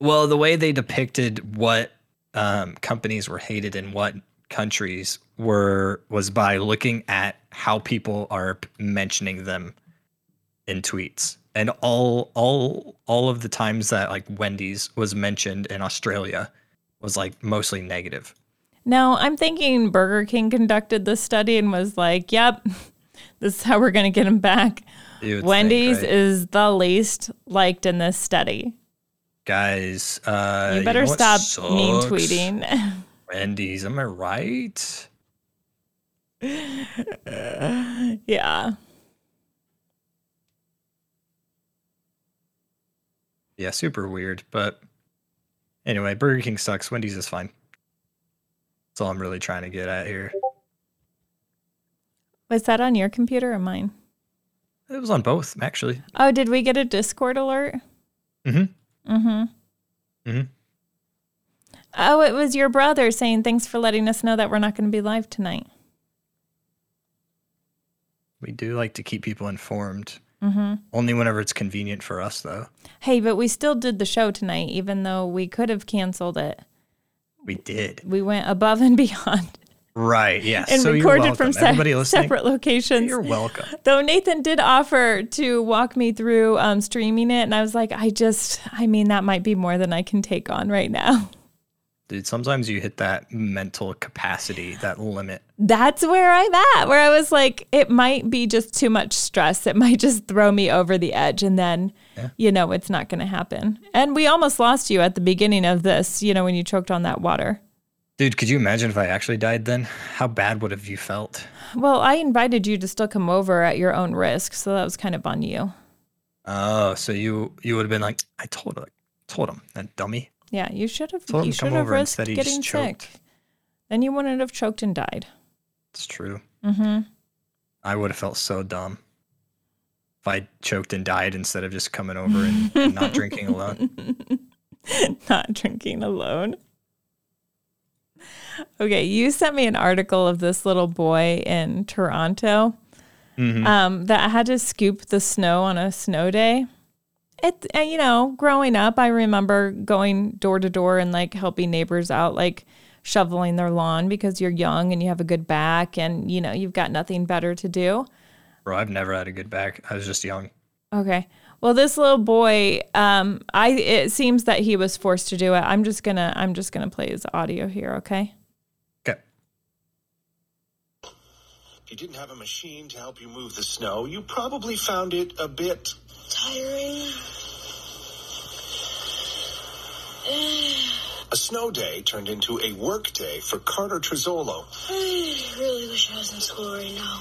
Well, the way they depicted what um, companies were hated in what countries were was by looking at how people are mentioning them in tweets, and all all all of the times that like Wendy's was mentioned in Australia was like mostly negative. Now, I'm thinking Burger King conducted this study and was like, yep, this is how we're going to get them back. You would think, Wendy's right? is the least liked in this study. guys. Uh, you better know what stop mean tweeting. Wendy's. Am I right? yeah. Yeah, super weird. But anyway, Burger King sucks. Wendy's is fine. That's all I'm really trying to get at here. Was that on your computer or mine? It was on both, actually. Oh, did we get a Discord alert? Mm-hmm. Mm-hmm. Mm Mhm. Oh, it was your brother saying thanks for letting us know that we're not going to be live tonight. We do like to keep people informed. Mm-hmm. Only whenever it's convenient for us, though. Hey, but we still did the show tonight, even though we could have canceled it. We did. We went above and beyond Right. Yeah. and so recorded from se- separate locations. You're welcome. Though Nathan did offer to walk me through um, streaming it, and I was like, I just, I mean, that might be more than I can take on right now. Dude, sometimes you hit that mental capacity, that limit. That's where I'm at, where I was like, it might be just too much stress. It might just throw me over the edge, and then, you know, it's not going to happen. And we almost lost you at the beginning of this, you know, when you choked on that water. Dude, could you imagine if I actually died then? How bad would have you felt? Well, I invited you to still come over at your own risk, so that was kind of on you. Oh, so you you would have been like, I told her, told him, that dummy. Yeah, you should have. Told You should have risked getting sick. Then you wouldn't have choked and died. It's true. Mm-hmm. I would have felt so dumb if I choked and died instead of just coming over and, and not drinking alone. Not drinking alone. Okay, you sent me an article of this little boy in Toronto Mhm. um, that had to scoop the snow on a snow day. It, uh, you know, growing up, I remember going door to door and like helping neighbors out, like shoveling their lawn because you're young and you have a good back and you know you've got nothing better to do. Bro, I've never had a good back. I was just young. Okay. Well, this little boy, um, I it seems that he was forced to do it. I'm just gonna I'm just gonna play his audio here. Okay. Okay. If you didn't have a machine to help you move the snow, you probably found it a bit Tiring. A snow day turned into a work day for Carter Trizzolo. I really wish I was in school right now.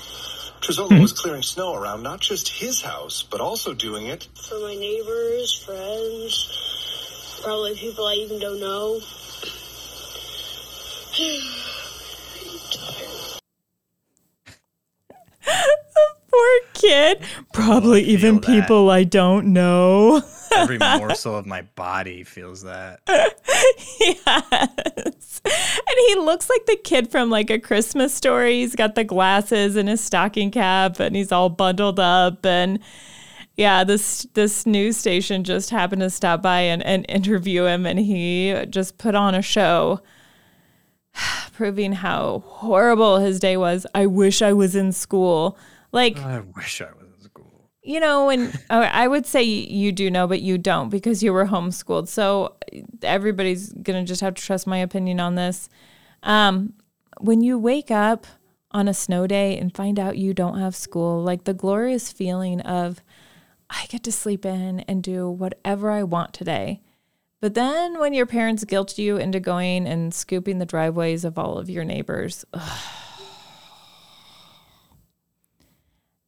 Trizzolo was hmm. clearing snow around not just his house, but also doing it For my neighbors, friends, probably people I even don't know. Poor kid. Probably even that. people I don't know. Every morsel of my body feels that. yes. And he looks like the kid from like a Christmas story. He's got the glasses and his stocking cap and he's all bundled up and yeah, this this news station just happened to stop by and, and interview him and he just put on a show proving how horrible his day was. I wish I was in school. Like I wish I was in school. you know, and I would say you do know, but you don't because you were homeschooled. So everybody's gonna just have to trust my opinion on this. Um, when you wake up on a snow day and find out you don't have school, like the glorious feeling of I get to sleep in and do whatever I want today. But then when your parents guilt you into going and scooping the driveways of all of your neighbors, ugh.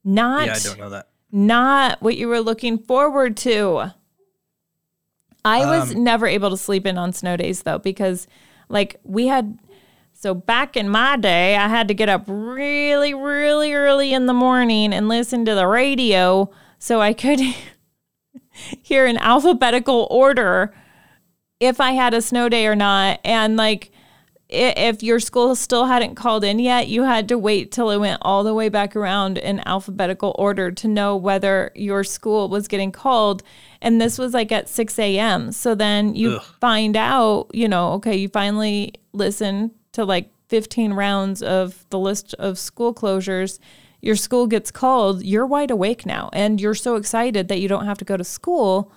Not Yeah, I don't know that. not what you were looking forward to. I was Um, never able to sleep in on snow days though because like we had so back in my day I had to get up really really early in the morning and listen to the radio so I could hear in alphabetical order if I had a snow day or not and like if your school still hadn't called in yet, you had to wait till it went all the way back around in alphabetical order to know whether your school was getting called. And this was like at 6 a.m. So then you Ugh. find out, you know, okay, you finally listen to like 15 rounds of the list of school closures. Your school gets called, you're wide awake now, and you're so excited that you don't have to go to school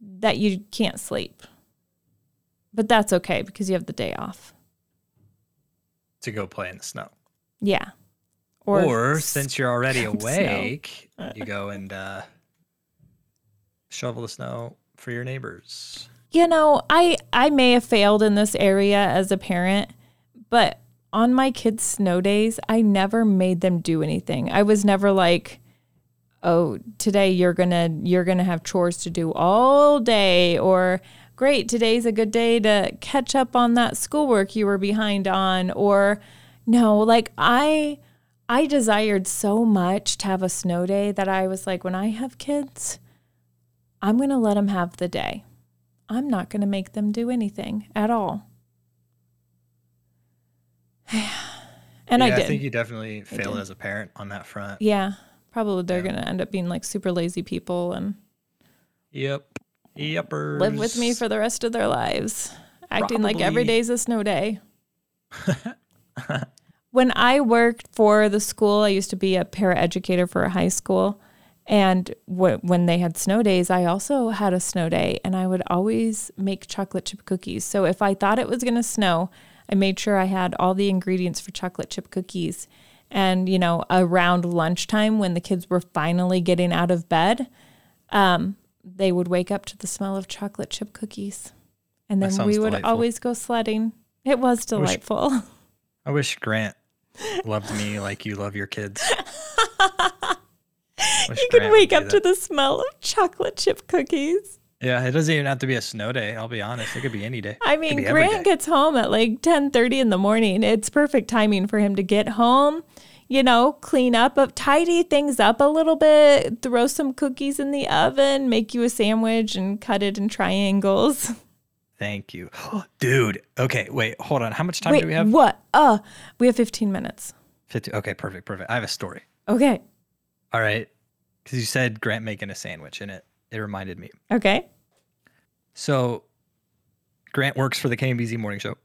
that you can't sleep. But that's okay because you have the day off. To go play in the snow. Yeah. Or, since you're already awake, you go and uh, shovel the snow for your neighbors. you know, I I may have failed in this area as a parent, but on my kids' snow days, I never made them do anything. I was never like, "Oh, today you're going to you're going to have chores to do all day," or "Great, today's a good day to catch up on that schoolwork you were behind on," or no, like I I desired so much to have a snow day that I was like, when I have kids, I'm going to let them have the day. I'm not going to make them do anything at all. and I Yeah, did. I think you definitely failed as a parent on that front. yeah, probably they're going to end up being like super lazy people and Yep. Yepers. live with me for the rest of their lives. acting like every day's a snow day. when I worked for the school, I used to be a paraeducator for a high school. And wh- when they had snow days, I also had a snow day, and I would always make chocolate chip cookies. So if I thought it was going to snow, I made sure I had all the ingredients for chocolate chip cookies. And, you know, around lunchtime when the kids were finally getting out of bed, um, they would wake up to the smell of chocolate chip cookies. And then we would delightful. always go sledding. It was delightful. I wish Grant loved me like you love your kids. Wish you could wake up to the smell of chocolate chip cookies. Yeah, it doesn't even have to be a snow day. I'll be honest. It could be any day. I mean, Grant gets home at like 10:30 in the morning. It's perfect timing for him to get home, you know, clean up, tidy things up a little bit, throw some cookies in the oven, make you a sandwich and cut it in triangles. Thank you. Dude, okay, wait, hold on. How much time Wait, do we have? what? Uh, we have 15 minutes. 15. Okay, perfect, perfect. I have a story. Okay. All right. Because you said Grant making a sandwich and it, it reminded me. Okay. So Grant works for the KMBZ morning show.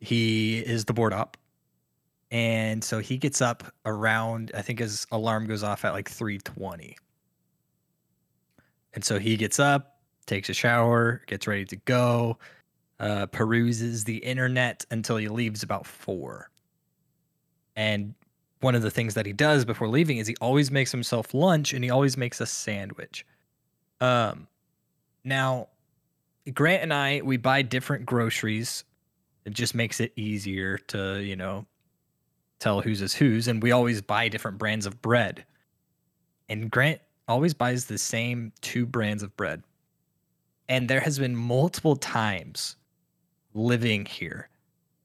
He is the board op. And so he gets up around, I think his alarm goes off at like 320. And so he gets up, takes a shower, gets ready to go, uh, peruses the internet until he leaves about four. And one of the things that he does before leaving is he always makes himself lunch and he always makes a sandwich. Um, now, Grant and I, we buy different groceries. It just makes it easier to, you know, tell whose is whose. And we always buy different brands of bread. And Grant always buys the same two brands of bread. And there has been multiple times living here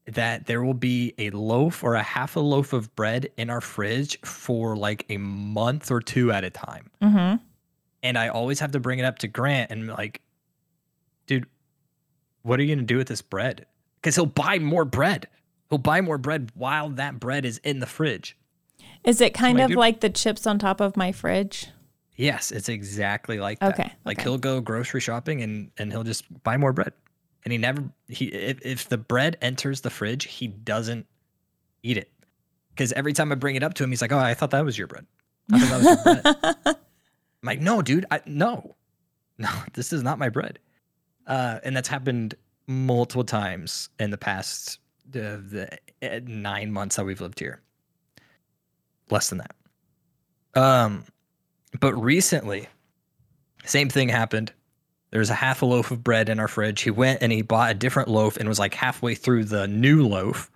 that there will be a loaf or a half a loaf of bread in our fridge for like a month or two at a time. Mm-hmm. And I always have to bring it up to Grant and like, dude, what are you gonna do with this bread? Because he'll buy more bread. He'll buy more bread while that bread is in the fridge. Is it kind of like the chips on top of my fridge? Yes, it's exactly like that. Okay, Like okay. he'll go grocery shopping and and he'll just buy more bread. And he never he if, if the bread enters the fridge, he doesn't eat it. Because every time I bring it up to him, he's like, "Oh, I thought that was your bread. I thought that was your bread." I'm like, "No, dude, I no, no, this is not my bread." Uh, and that's happened multiple times in the past uh, the uh, nine months that we've lived here. Less than that. Um, but recently, same thing happened. There's a half a loaf of bread in our fridge. He went and he bought a different loaf and was like halfway through the new loaf.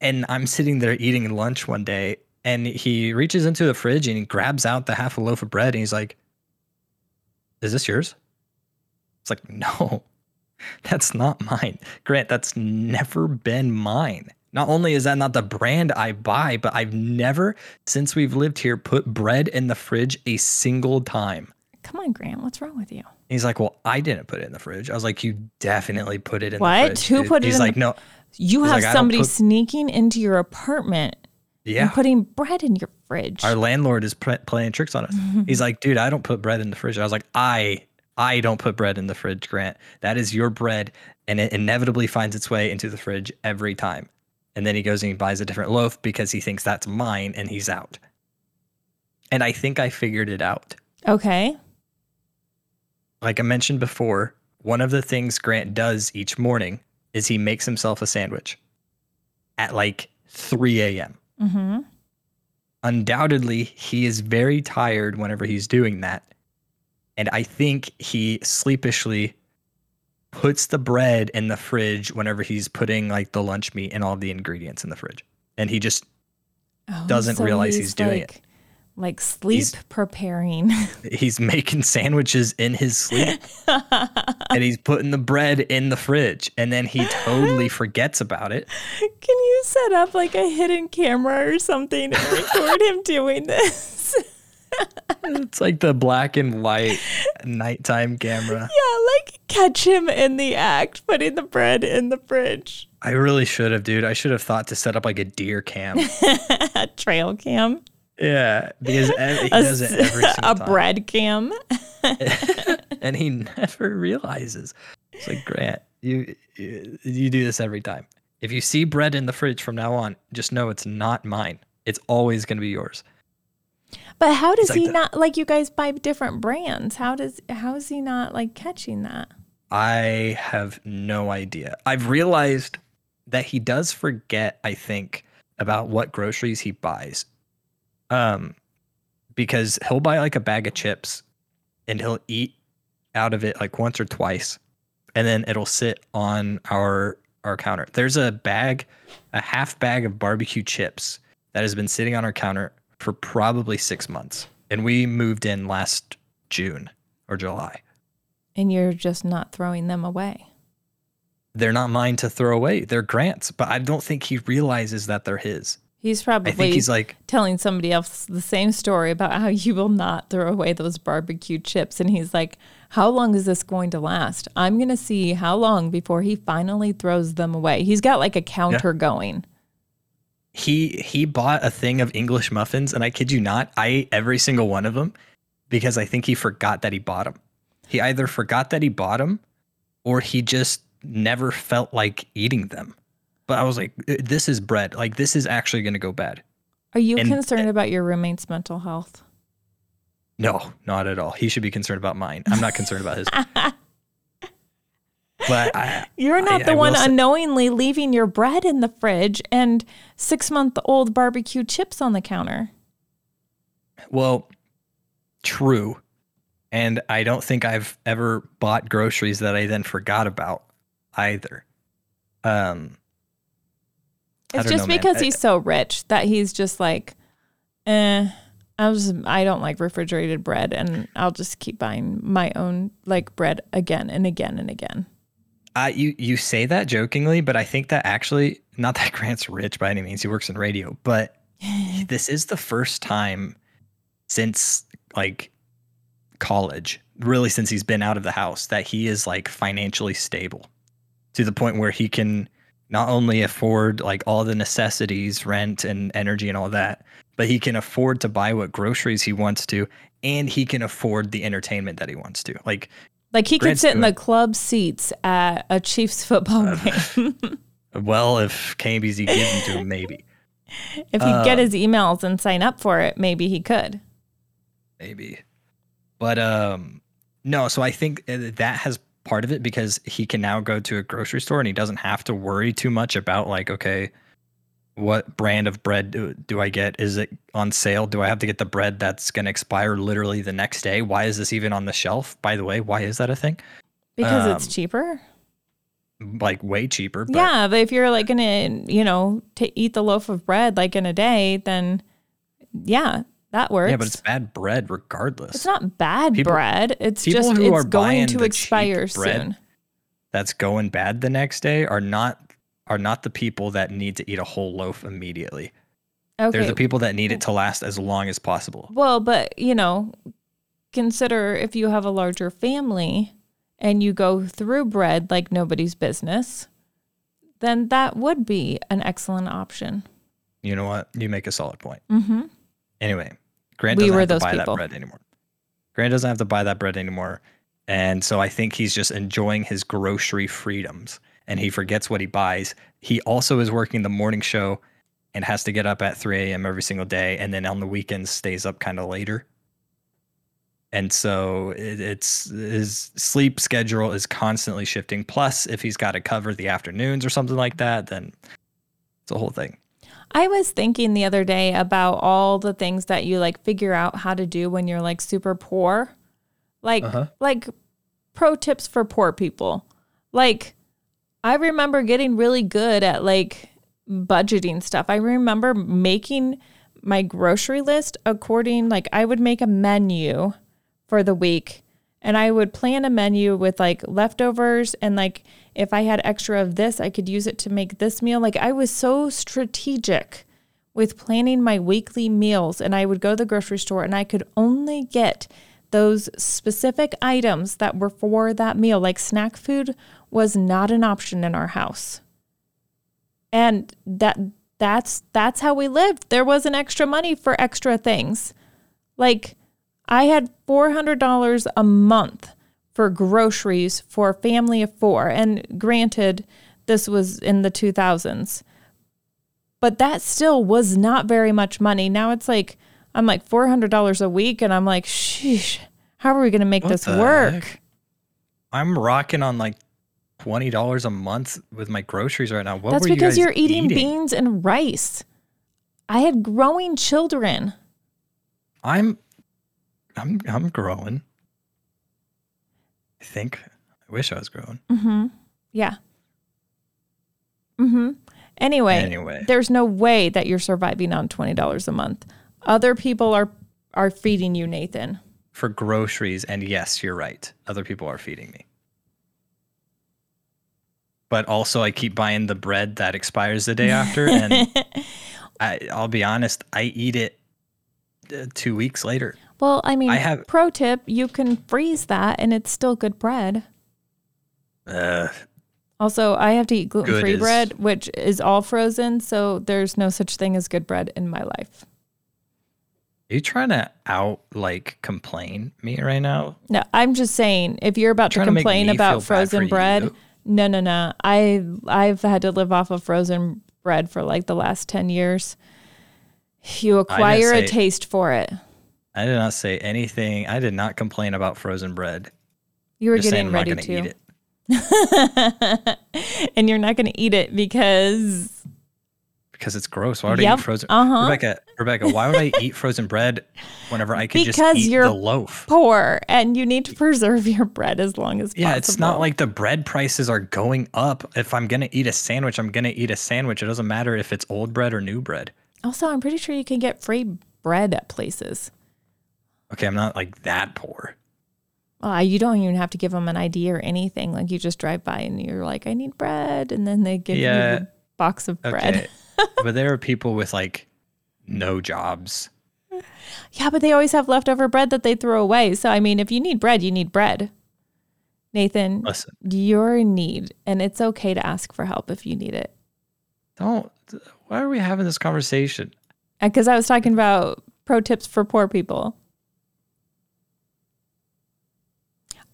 And I'm sitting there eating lunch one day and he reaches into the fridge and he grabs out the half a loaf of bread and he's like, Is this yours? It's like, No, that's not mine. Grant, that's never been mine. Not only is that not the brand I buy, but I've never, since we've lived here, put bread in the fridge a single time. Come on, Grant. What's wrong with you? He's like, Well, I didn't put it in the fridge. I was like, You definitely put it in What? the fridge. Who dude." put it He's in like, the- No. You He's have like, somebody put- sneaking into your apartment Yeah. and putting bread in your fridge. Our landlord is pr- playing tricks on us. He's like, dude, I don't put bread in the fridge. I was like, I, I don't put bread in the fridge, Grant. That is your bread, and it inevitably finds its way into the fridge every time. And then he goes and he buys a different loaf because he thinks that's mine, and he's out. And I think I figured it out. okay. Like I mentioned before, one of the things Grant does each morning is he makes himself a sandwich at like 3 a.m. Mm-hmm. undoubtedly he is very tired whenever he's doing that and i think he sleepishly puts the bread in the fridge whenever he's putting like the lunch meat and all the ingredients in the fridge. And he just oh, doesn't so realize he's, doing like, Like sleep He's- preparing. he's making sandwiches in his sleep. And he's putting the bread in the fridge. And then he totally forgets about it. Can you set up like a hidden camera or something and record him doing this? It's like the black and white nighttime camera yeah, like catch him in the act, putting the bread in the fridge. i really should have dude i should have thought to set up like a deer cam a trail cam. Yeah, because ev- he A does it every single a time. bread cam. and he never realizes. It's like Grant, You you you do this every time. If you see bread in the fridge from now on, just know it's not mine. It's always going to be yours. But how does like he the- not like you guys buy different brands? How does how is he not like catching that? I have no idea. I've realized that he does forget, I think, about what groceries he buys. Um because he'll buy like a bag of chips and he'll eat out of it like once or twice and then it'll sit on our our counter. There's a bag, a half bag of barbecue chips that has been sitting on our counter for probably 6 months. And we moved in last June or July. And you're just not throwing them away. they're not mine to throw away. They're Grant's, but I don't think he realizes that they're his. He's probably I think he's like, telling somebody else the same story about how you will not throw away those barbecue chips. And he's like, How long is this going to last? I'm going to see how long before he finally throws them away. He's got like a counter going. He he bought a thing of English muffins, and I kid you not, I ate every single one of them because I think he forgot that he bought them. He either forgot that he bought them, or he just never felt like eating them. But I was like, uh, this is bread. Like this is actually going to go bad. Are you And- concerned eh about your roommate's mental health? No, not at all. He should be concerned about mine. I'm not concerned about his. But I, You're not I- the I one will say- unknowingly leaving your bread in the fridge and six month old barbecue chips on the counter. Well, true. And I don't think I've ever bought groceries that I then forgot about either. Um It's just know, because he's so rich that he's just like, eh, I was I don't like refrigerated bread and I'll just keep buying my own like bread again and again and again. I you you say that jokingly, but I think that actually not that Grant's rich by any means. He works in radio, but this is the first time since like college, really since he's been out of the house, that he is like financially stable to the point where he can not only afford like all the necessities, rent and energy and all that, but he can afford to buy what groceries he wants to and he can afford the entertainment that he wants to. Like Like he could sit in the club seats at a Chiefs football game. well, if KBZ gives him to him, maybe. if he'd get Uh, his emails and sign up for it, maybe he could. maybe but um no so i think uh, that has part of it because he can now go to a grocery store and he doesn't have to worry too much about like okay what brand of bread do, do i get is it on sale do i have to get the bread that's going to expire literally the next day why is this even on the shelf by the way why is that a thing Because it's Um, cheaper. like way cheaper but yeah, but if you're like gonna, you know, to eat the loaf of bread like in a day, then yeah, that works. yeah but it's bad bread regardless It's not bad People- bread. It's just it's going to expire bread soon. that's going bad the next day are not are not the people that need to eat a whole loaf immediately Okay. They're the people that need it to last as long as possible. Well, but you know, consider if you have a larger family and you go through bread like nobody's business, then that would be an excellent option. You know what? You make a solid point. Mm-hmm. Anyway, Grant doesn't were have to buy people. that bread anymore. Grant doesn't have to buy that bread anymore. And so I think he's just enjoying his grocery freedoms and he forgets what he buys. He also is working the morning show and has to get up at 3 a.m. every single day. And then on the weekends stays up kind of later. And so it, it's his sleep schedule is constantly shifting. Plus, if he's got to cover the afternoons or something like that, then it's a whole thing. I was thinking the other day about all the things that you like figure out how to do when you're like super poor. Like Uh-huh. like pro tips for poor people. Like I remember getting really good at like budgeting stuff. I remember making my grocery list according like I would make a menu for the week and I would plan a menu with like leftovers and like if I had extra of this, I could use it to make this meal. Like I was so strategic with planning my weekly meals and I would go to the grocery store and I could only get those specific items that were for that meal. Like snack food was not an option in our house. And that that's that's how we lived. There wasn't extra money for extra things. Like I had $400 a month for groceries for a family of four. And granted, this was in the 2000s, but that still was not very much money. Now it's like, I'm like $400 a week, and I'm like, sheesh, how are we going to make What this work? heck? I'm rocking on like twenty dollars a month with my groceries right now. What That's were you because guys you're eating, beans and rice. I had growing children. I'm, I'm, I'm growing. I think. I wish I was growing. Mm-hmm. Yeah. Mm-hmm. Anyway, Anyway. there's no way that you're surviving on twenty dollars a month. Other people are are feeding you, Nathan. for groceries, and yes, you're right. Other people are feeding me. But also, I keep buying the bread that expires the day after, and I, I'll be honest, I eat it uh, two weeks later. Well, I mean, I have- pro tip: you can freeze that, and it's still good bread. Uh, Also, I have to eat gluten free bread, which is all frozen, so there's no such thing as good bread in my life. are you trying to out like complain me right now? No, I'm just saying if you're about to Trying to complain feel about frozen bread, you. No, no, no. I I've had to live off of frozen bread for like the last 10 years. You acquire a taste for it. I did not say anything. I did not complain about frozen bread. You were Just getting ready to. eat it. and you're not going to eat it because because it's gross. Why would I Yep, eat frozen? uh-huh. Rebecca, Rebecca, why would I eat frozen bread whenever I could because just eat you're the loaf? poor and you need to preserve your bread as long as Yeah, possible. Yeah, it's not like the bread prices are going up. If I'm gonna eat a sandwich, I'm gonna eat a sandwich. It doesn't matter if it's old bread or new bread. Also, I'm pretty sure you can get free bread at places. Okay, I'm not like that poor. Uh, you don't even have to give them an ID or anything. Like you just drive by and you're like, I need bread, and then they give you a box of Okay, bread. but there are people with like no jobs. Yeah, but they always have leftover bread that they throw away. So I mean, if you need bread, you need bread. Nathan, Listen, you're in need, and it's okay to ask for help if you need it. don't. Why are we having this conversation? Because I was talking about pro tips for poor people.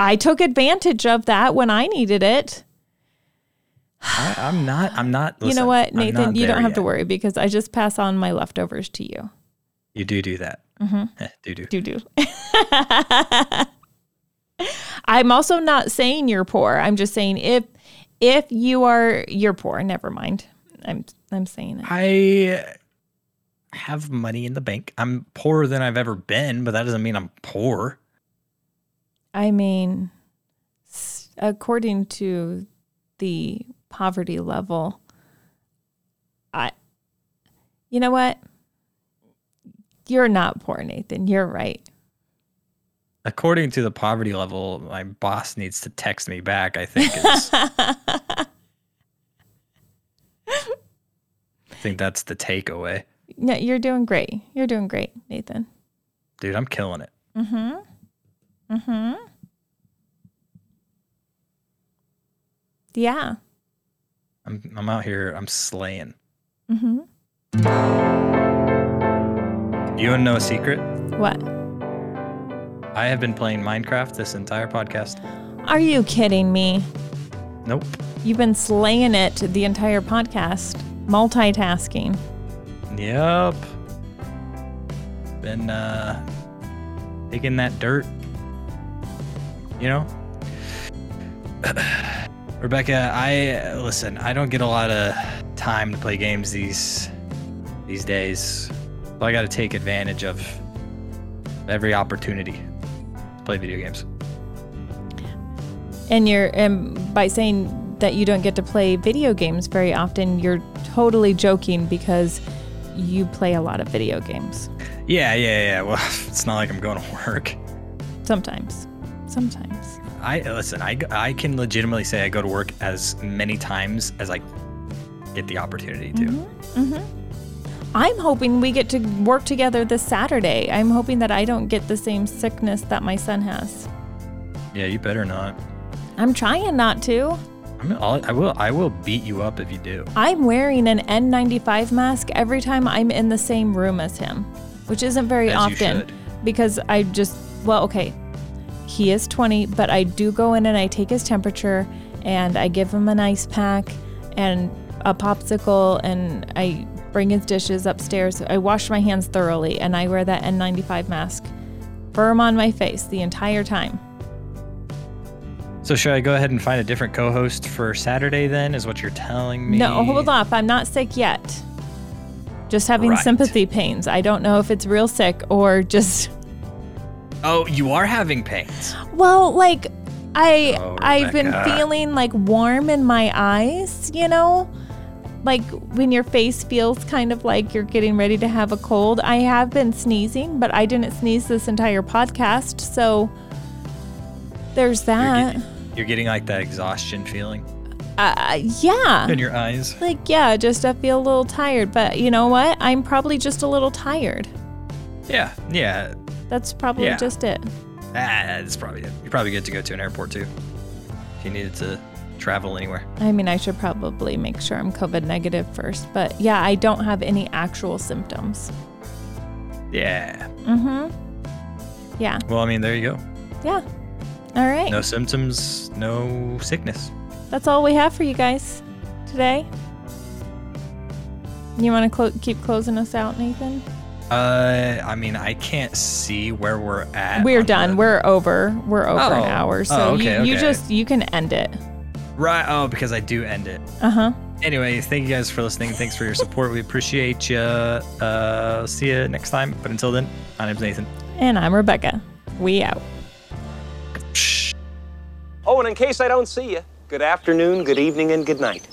I took advantage of that when I needed it. I, I'm not. I'm not. you know what, Nathan? You don't have to worry because I just pass on my leftovers to you. You do do that. Mm-hmm. do do. Do do. I'm also not saying you're poor. I'm just saying if if you are you're poor, never mind. I'm I'm saying it. I have money in the bank. I'm poorer than I've ever been, but that doesn't mean I'm poor. I mean, according to the poverty level, I, you know what? You're not poor, Nathan. You're right. According to the poverty level, my boss needs to text me back. I think. I think that's the takeaway, No, you're doing great. You're doing great, Nathan. dude. I'm killing it. Mm-hmm. Mm-hmm. Yeah. I'm I'm out here. I'm slaying. Mm-hmm. You want to know a secret? What? I have been playing Minecraft this entire podcast. Are you kidding me? Nope. You've been slaying it the entire podcast, multitasking. Yep. Been uh taking that dirt. You know? Rebecca, I listen, I don't get a lot of time to play games these these days. So I gotta take advantage of every opportunity to play video games. And you're and by saying that you don't get to play video games very often, you're totally joking because you play a lot of video games. Yeah, yeah, yeah. Well, it's not like I'm going to work. Sometimes. Sometimes. I listen. I I can legitimately say I go to work as many times as I get the opportunity to. Mm-hmm. I'm hoping we get to work together this Saturday. I'm hoping that I don't get the same sickness that my son has. Yeah, you better not. I'm trying not to. I'm, I'll, I will. I will beat you up if you do. I'm wearing an N95 mask every time I'm in the same room as him, which isn't very As often because I just, well, okay. He is 20, but I do go in and I take his temperature and I give him an ice pack and a popsicle and I bring his dishes upstairs. I wash my hands thoroughly and I wear that N95 mask firm on my face the entire time. So should I go ahead and find a different co-host for Saturday then? Is what you're telling me? No, hold off. I'm not sick yet. Just having Right. sympathy pains. I don't know if it's real sick or just Oh, you are having pains. well, like I Oh, I've been feeling like warm in my eyes, you know? Like when your face feels kind of like you're getting ready to have a cold. I have been sneezing, but I didn't sneeze this entire podcast, so there's that. You're getting like that exhaustion feeling Uh, yeah. in your eyes. Like, yeah, just I feel a little tired, but you know what? I'm probably just a little tired. Yeah, yeah. That's probably Yeah. just it. Ah, that's probably it. You're probably good to go to an airport too. If you needed to travel anywhere. I mean, I should probably make sure I'm COVID negative first, but yeah, I don't have any actual symptoms. Yeah. Mm-hmm. Yeah. Well, I mean, there you go. Yeah. All right. No symptoms, no sickness. That's all we have for you guys today. You want to clo- keep closing us out, Nathan? Uh, I mean, I can't see where we're at. We're done. the- We're over. We're over Oh. an hour. So Oh, okay, you, you okay. just you can end it. Right. Oh, because I do end it. Uh huh. Anyway, thank you guys for listening. Thanks for your support. We appreciate you. Uh, see you next time. But until then, my name's Nathan. And I'm Rebecca. We out. Oh, and in case I don't see you, good afternoon, good evening, and good night.